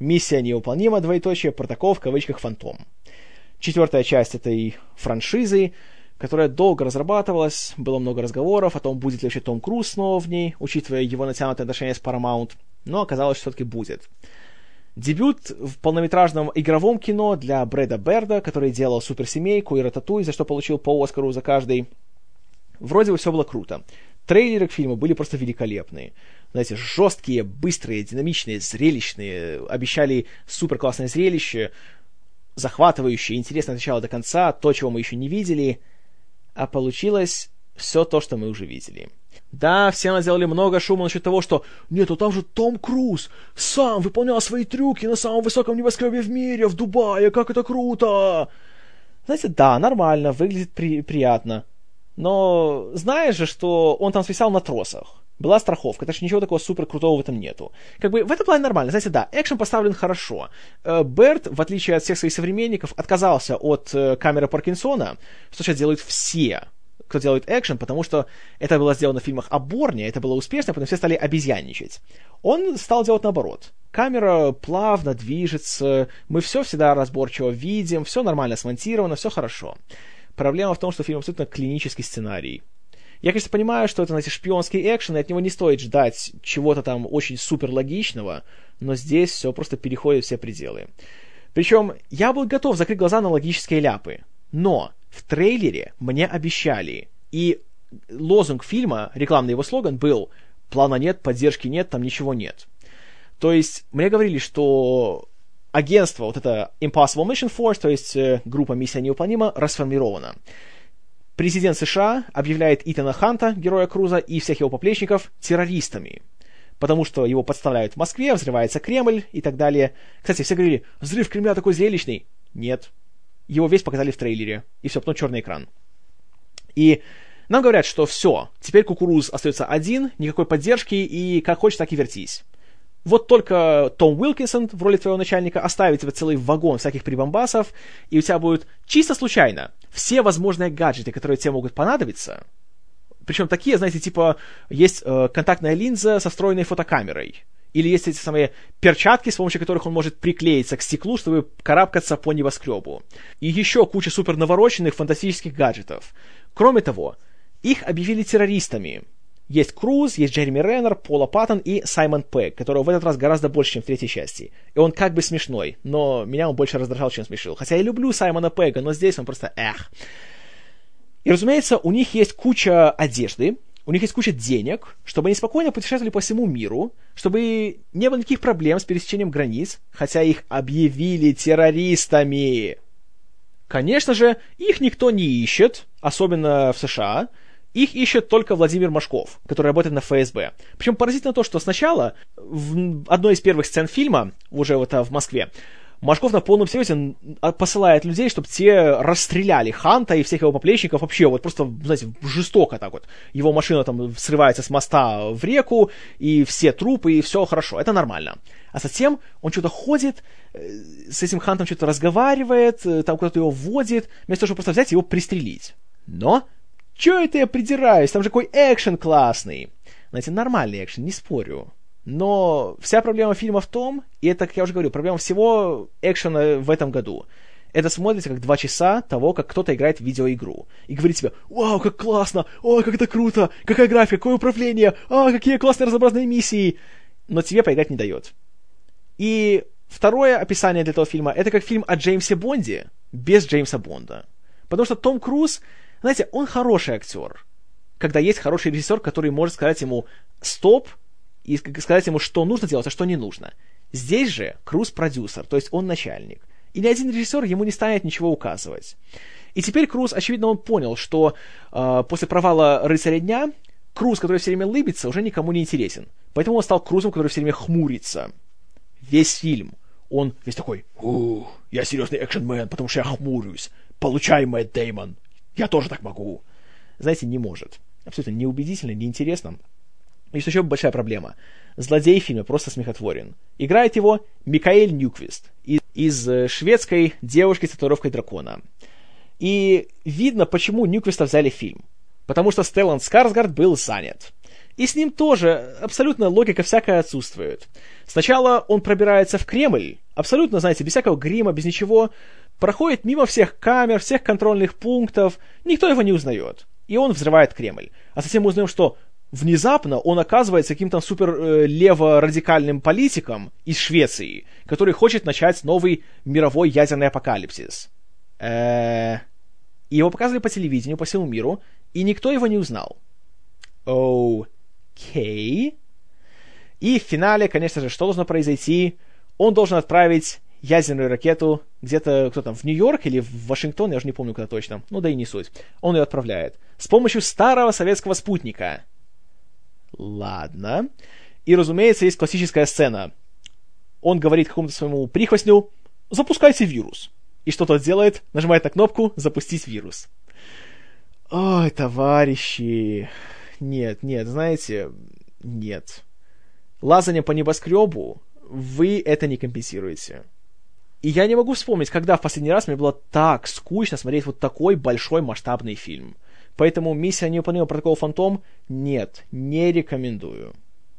Миссия невыполнима, двоеточие, протокол в кавычках «Фантом». Четвертая часть этой франшизы, которая долго разрабатывалась, было много разговоров о том, будет ли вообще Том Круз снова в ней, учитывая его натянутые отношения с Paramount, но оказалось, что все-таки будет. Дебют в полнометражном игровом кино для Брэда Берда, который делал «Суперсемейку» и «Рататуй», за что получил по Оскару за каждый. Вроде бы все было круто. Трейлеры к фильму были просто великолепные. Знаете, жесткие, быстрые, динамичные, зрелищные. Обещали супер классное зрелище, захватывающее, интересное от начала до конца, то, чего мы еще не видели. А получилось все то, что мы уже видели. Да, все наделали много шума насчет того, что «Нет, ну там же Том Круз сам выполнял свои трюки на самом высоком небоскребе в мире, в Дубае, как это круто!» Знаете, да, нормально, выглядит при приятно. Но знаешь же, что он там свисал на тросах. Была страховка, так что ничего такого супер крутого в этом нету. Как бы в этом плане нормально. Знаете, да, экшен поставлен хорошо. Э, Берт, в отличие от всех своих современников, отказался от э, камеры Паркинсона, что сейчас делают все кто делает экшен, потому что это было сделано в фильмах о Борне, это было успешно, потом все стали обезьянничать. Он стал делать наоборот. Камера плавно движется, мы все всегда разборчиво видим, все нормально смонтировано, все хорошо. Проблема в том, что фильм абсолютно клинический сценарий. Я, конечно, понимаю, что это, знаете, шпионский экшен, и от него не стоит ждать чего-то там очень супер логичного, но здесь все просто переходит все пределы. Причем я был готов закрыть глаза на логические ляпы, но в трейлере мне обещали, и лозунг фильма, рекламный его слоган был «Плана нет, поддержки нет, там ничего нет». То есть мне говорили, что агентство, вот это Impossible Mission Force, то есть э, группа «Миссия невыполнима», расформирована. Президент США объявляет Итана Ханта, героя Круза, и всех его поплечников террористами, потому что его подставляют в Москве, взрывается Кремль и так далее. Кстати, все говорили, взрыв Кремля такой зрелищный. Нет. Его весь показали в трейлере, и все, потом черный экран. И нам говорят, что все, теперь Кукуруз остается один, никакой поддержки, и как хочешь, так и вертись. Вот только Том Уилкинсон в роли твоего начальника оставит тебе целый вагон всяких прибамбасов, и у тебя будет чисто случайно все возможные гаджеты, которые тебе могут понадобиться. Причем такие, знаете, типа, есть э, контактная линза со встроенной фотокамерой. Или есть эти самые перчатки, с помощью которых он может приклеиться к стеклу, чтобы карабкаться по небоскребу. И еще куча супер навороченных фантастических гаджетов. Кроме того, их объявили террористами. Есть Круз, есть Джереми Реннер, Пола Паттон и Саймон Пегг, которого в этот раз гораздо больше, чем в третьей части. И он как бы смешной, но меня он больше раздражал, чем смешил. Хотя я люблю Саймона Пегга, но здесь он просто эх. И, разумеется, у них есть куча одежды, у них есть куча денег, чтобы они спокойно путешествовали по всему миру, чтобы не было никаких проблем с пересечением границ, хотя их объявили террористами. Конечно же, их никто не ищет, особенно в США, их ищет только Владимир Машков, который работает на ФСБ. Причем поразительно то, что сначала, в одной из первых сцен фильма, уже вот в Москве, Машков на полном серьезе посылает людей, чтобы те расстреляли Ханта и всех его поплечников вообще вот просто, знаете, жестоко так вот. Его машина там срывается с моста в реку, и все трупы, и все хорошо, это нормально. А затем он что-то ходит, э, с этим Хантом что-то разговаривает, э, там куда-то его вводит, вместо того, чтобы просто взять и его пристрелить. Но Чё это я придираюсь? Там же какой экшен классный. Знаете, нормальный экшен, не спорю. Но вся проблема фильма в том, и это, как я уже говорю, проблема всего экшена в этом году. Это смотрится как два часа того, как кто-то играет в видеоигру. И говорит тебе, вау, как классно, о, как это круто, какая графика, какое управление, а, какие классные разнообразные миссии. Но тебе поиграть не дает. И второе описание для этого фильма, это как фильм о Джеймсе Бонде без Джеймса Бонда. Потому что Том Круз знаете, он хороший актер. Когда есть хороший режиссер, который может сказать ему «стоп», и сказать ему, что нужно делать, а что не нужно. Здесь же Круз продюсер, то есть он начальник. И ни один режиссер ему не станет ничего указывать. И теперь Круз, очевидно, он понял, что э, после провала «Рыцаря дня» Круз, который все время лыбится, уже никому не интересен. Поэтому он стал Крузом, который все время хмурится. Весь фильм. Он весь такой, ух, я серьезный экшенмен, потому что я хмурюсь. Получай, Мэтт Деймон. Я тоже так могу. Знаете, не может. Абсолютно неубедительно, неинтересно. Есть еще большая проблема. Злодей в фильме просто смехотворен. Играет его Микаэль Ньюквист из, из э, шведской девушки с татуировкой дракона. И видно, почему Ньюквиста взяли фильм. Потому что Стеллан Скарсгард был занят. И с ним тоже абсолютно логика всякая отсутствует. Сначала он пробирается в Кремль, абсолютно, знаете, без всякого грима, без ничего, проходит мимо всех камер, всех контрольных пунктов, никто его не узнает. И он взрывает Кремль. А затем мы узнаем, что внезапно он оказывается каким-то супер э, лево-радикальным политиком из Швеции, который хочет начать новый мировой ядерный апокалипсис. Э-э- его показывали по телевидению, по всему миру, и никто его не узнал. Окей. И в финале, конечно же, что должно произойти? Он должен отправить ядерную ракету где-то, кто там, в Нью-Йорк или в Вашингтон, я уже не помню, куда точно. Ну да и не суть. Он ее отправляет. С помощью старого советского спутника. Ладно. И, разумеется, есть классическая сцена. Он говорит какому-то своему прихвостню, запускайте вирус. И что тот делает? Нажимает на кнопку «Запустить вирус». Ой, товарищи. Нет, нет, знаете, нет. Лазание по небоскребу, вы это не компенсируете. И я не могу вспомнить, когда в последний раз мне было так скучно смотреть вот такой большой масштабный фильм. Поэтому «Миссия невыполнима протокол Фантом» нет, не рекомендую.